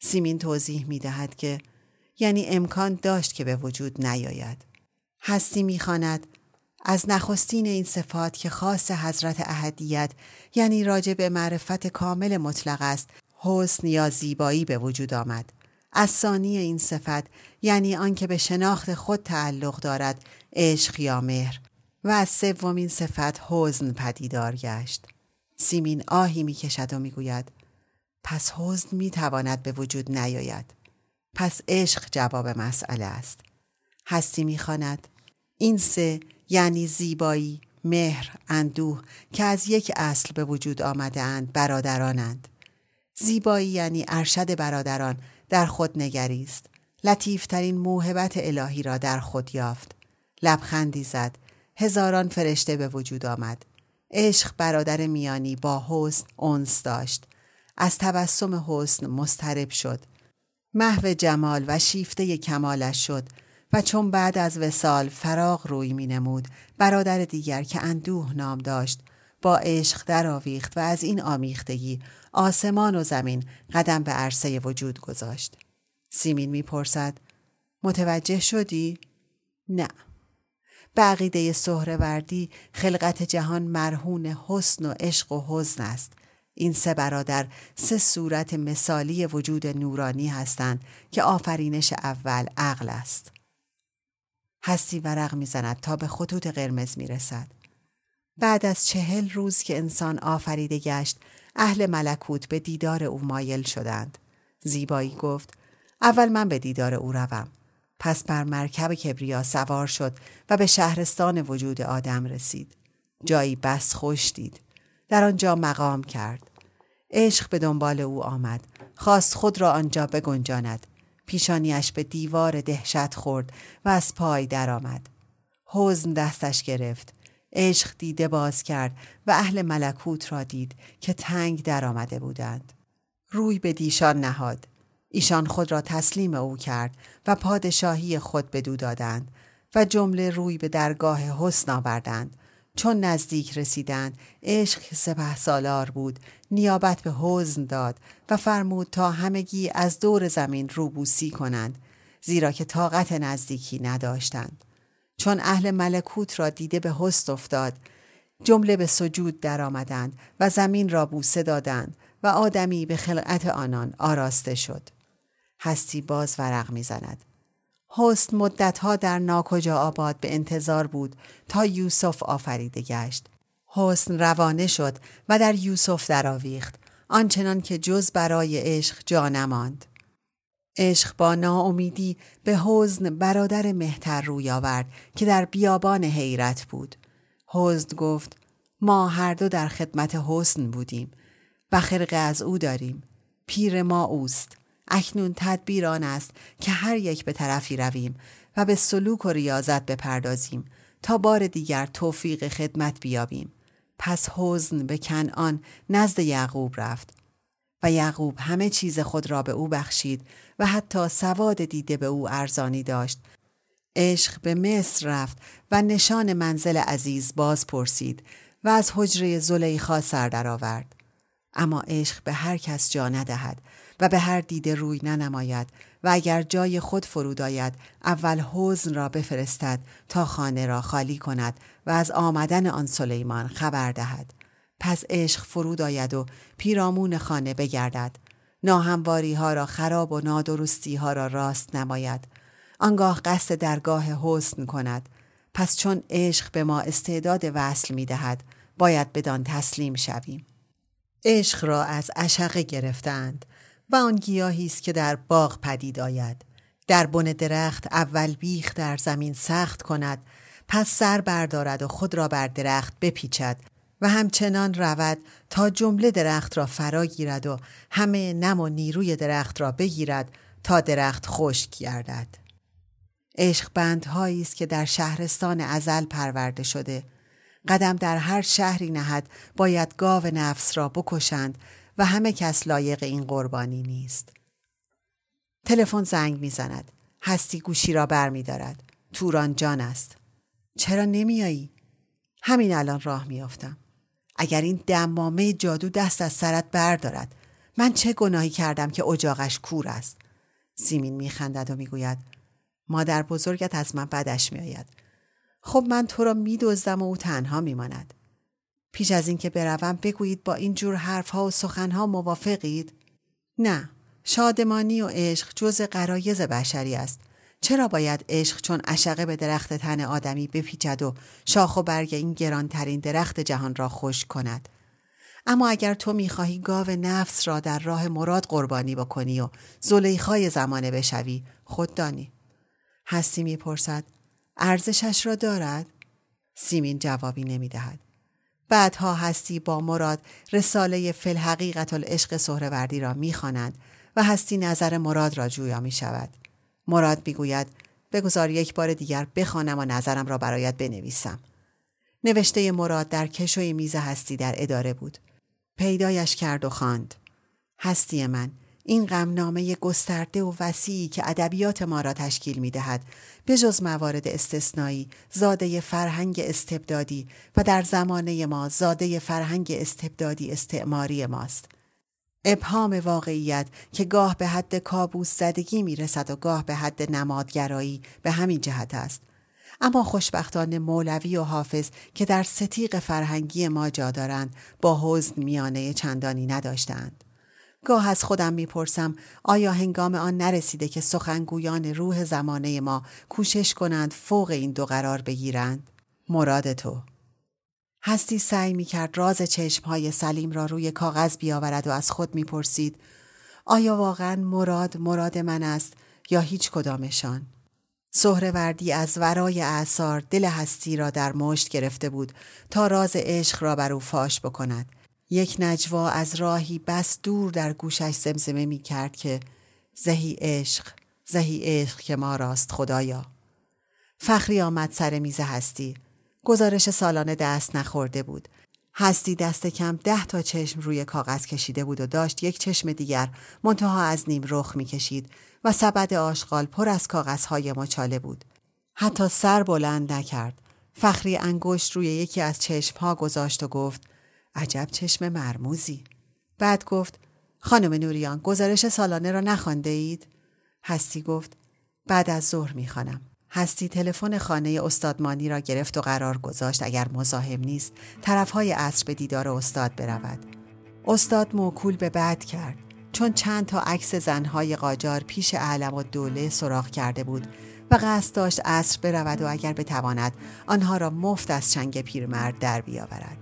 Speaker 1: سیمین توضیح می دهد که یعنی امکان داشت که به وجود نیاید. هستی می‌خواند از نخستین این صفات که خاص حضرت اهدیت یعنی راجع به معرفت کامل مطلق است حسن یا زیبایی به وجود آمد. از ثانی این صفت یعنی آنکه به شناخت خود تعلق دارد عشق یا مهر. و از سومین صفت حزن پدیدار گشت. سیمین آهی می‌کشد و می‌گوید پس حزن می‌تواند به وجود نیاید. پس عشق جواب مسئله است. هستی می‌خواند. این سه یعنی زیبایی مهر اندوه که از یک اصل به وجود آمده اند برادرانند. زیبایی یعنی ارشد برادران در خود نگریست. لطیفترین موهبت الهی را در خود یافت. لبخندی زد. هزاران فرشته به وجود آمد. عشق برادر میانی با حسن اونس داشت. از تبسم حسن مسترب شد. محو جمال و شیفته کمالش شد. و چون بعد از وسال فراغ روی می نمود برادر دیگر که اندوه نام داشت با عشق درآویخت و از این آمیختگی آسمان و زمین قدم به عرصه وجود گذاشت. سیمین می‌پرسد متوجه شدی؟ نه. به عقیده سهروردی خلقت جهان مرهون حسن و عشق و حزن است. این سه برادر سه صورت مثالی وجود نورانی هستند که آفرینش اول عقل است. هستی ورق می‌زند تا به خطوط قرمز می‌رسد. بعد از چهل روز که انسان آفریده گشت اهل ملکوت به دیدار او مایل شدند. زیبایی گفت اول من به دیدار او روم. پس بر مرکب کبریا سوار شد و به شهرستان وجود آدم رسید. جایی بس خوش دید. در آنجا مقام کرد. عشق به دنبال او آمد. خواست خود را آنجا بگنجاند. پیشانیش به دیوار دهشت خورد و از پای درآمد. حزن دستش گرفت. عشق دیده باز کرد و اهل ملکوت را دید که تنگ درآمده بودند. روی به دیشان نهاد. ایشان خود را تسلیم او کرد و پادشاهی خود به دو دادند و جمله روی به درگاه حسن آوردند چون نزدیک رسیدند عشق سپه سالار بود نیابت به حزن داد و فرمود تا همگی از دور زمین روبوسی کنند زیرا که طاقت نزدیکی نداشتند. چون اهل ملکوت را دیده به حسن افتاد جمله به سجود درآمدند و زمین را بوسه دادند و آدمی به خلقت آنان آراسته شد. هستی باز ورق می‌زند. حسن مدتها در ناکجا آباد به انتظار بود تا یوسف آفریده گشت. حسن روانه شد و در یوسف درآویخت آنچنان که جز برای عشق جا نماند. عشق با ناامیدی به حزن برادر مهتر روی آورد که در بیابان حیرت بود. حزن گفت ما هر دو در خدمت حسن بودیم و خرقه از او داریم. پیر ما اوست. اکنون تدبیر آن است که هر یک به طرفی رویم و به سلوک و ریاضت بپردازیم تا بار دیگر توفیق خدمت بیابیم. پس حزن به کنعان نزد یعقوب رفت و یعقوب همه چیز خود را به او بخشید و حتی سواد دیده به او ارزانی داشت. عشق به مصر رفت و نشان منزل عزیز باز پرسید و از حجره زلیخا سر درآورد. اما عشق به هر کس جا ندهد و به هر دیده روی ننماید و اگر جای خود فرود آید اول حزن را بفرستد تا خانه را خالی کند و از آمدن آن سلیمان خبر دهد. پس عشق فرود آید و پیرامون خانه بگردد. ناهمواری ها را خراب و نادرستی ها را راست نماید. آنگاه قصد درگاه حسن کند. پس چون عشق به ما استعداد وصل می دهد باید بدان تسلیم شویم. عشق را از عشقه گرفتند. و آن گیاهی است که در باغ پدید آید در بن درخت اول بیخ در زمین سخت کند پس سر بردارد و خود را بر درخت بپیچد و همچنان رود تا جمله درخت را فرا گیرد و همه نم و نیروی درخت را بگیرد تا درخت خشک گردد. عشق بندهایی است که در شهرستان ازل پرورده شده قدم در هر شهری نهد باید گاو نفس را بکشند و همه کس لایق این قربانی نیست تلفن زنگ می‌زند هستی گوشی را بر می. توران جان است. چرا نمیایی؟ همین الان راه میافتم. اگر این دمامه جادو دست از سرت بردارد من چه گناهی کردم که اجاقش کور است سیمین میخندد و می‌گوید مادر بزرگت از من بدش میآید خب من تو را میدزدم و او تنها میماند پیش از اینکه بروم بگویید با این جور حرفها و سخنها موافقید؟ نه شادمانی و عشق جز قرایز بشری است. چرا باید عشق چون اشقه به درخت تن آدمی بپیچد و شاخ و برگ این گرانترین درخت جهان را خوش کند؟ اما اگر تو می‌خواهی گاو نفس را در راه مراد قربانی بکنی و زلیخای زمانه بشوی خود دانی. هستی می‌پرسد ارزشش را دارد؟ سیمین جوابی نمی‌دهد. بعدها هستی با مراد رساله فل حقیقت العشق سهروردی را می‌خوانند و هستی نظر مراد را جویا می شود. مراد می‌گوید بگذار یک بار دیگر بخوانم و نظرم را برایت بنویسم. نوشته مراد در کشوی میز هستی در اداره بود. پیدایش کرد و خواند. هستی من این غمنامه گسترده و وسیعی که ادبیات ما را تشکیل می دهد به جز موارد استثنایی زاده فرهنگ استبدادی و در زمانه ما زاده فرهنگ استبدادی استعماری ماست. ابهام واقعیت که گاه به حد کابوس زدگی می رسد و گاه به حد نمادگرایی به همین جهت است. اما خوشبختانه مولوی و حافظ که در ستیق فرهنگی ما جا دارند با حزن میانه چندانی نداشتند. گاه از خودم می‌پرسم آیا هنگام آن نرسیده که سخنگویان روح زمانه ما کوشش کنند فوق این دو قرار بگیرند؟ مراد تو هستی سعی می کرد راز چشمهای سلیم را روی کاغذ بیاورد و از خود می پرسید آیا واقعا مراد مراد من است یا هیچ کدامشان؟ سهروردی از ورای اعثار دل هستی را در مشت گرفته بود تا راز عشق را بر او فاش بکند. یک نجوا از راهی بس دور در گوشش زمزمه می کرد که زهی عشق، زهی عشق که ما راست خدایا. فخری آمد سر میز هستی. گزارش سالانه دست نخورده بود. هستی دست کم ده تا چشم روی کاغذ کشیده بود و داشت یک چشم دیگر منتها از نیم رخ می‌کشید و سبد آشغال پر از کاغذهای مچاله بود. حتی سر بلند نکرد. فخری انگشت روی یکی از چشمها گذاشت و گفت عجب چشم مرموزی. بعد گفت خانم نوریان گزارش سالانه را نخوانده اید؟ هستی گفت بعد از ظهر می‌خوانم. هستی تلفن خانه استادمانی را گرفت و قرار گذاشت اگر مزاحم نیست طرفهای عصر به دیدار استاد برود. استاد موکول به بعد کرد. چون چند تا عکس زنهای قاجار پیش علم و دوله سراغ کرده بود و قصد داشت عصر برود و اگر بتواند آنها را مفت از چنگ پیرمرد در بیاورد.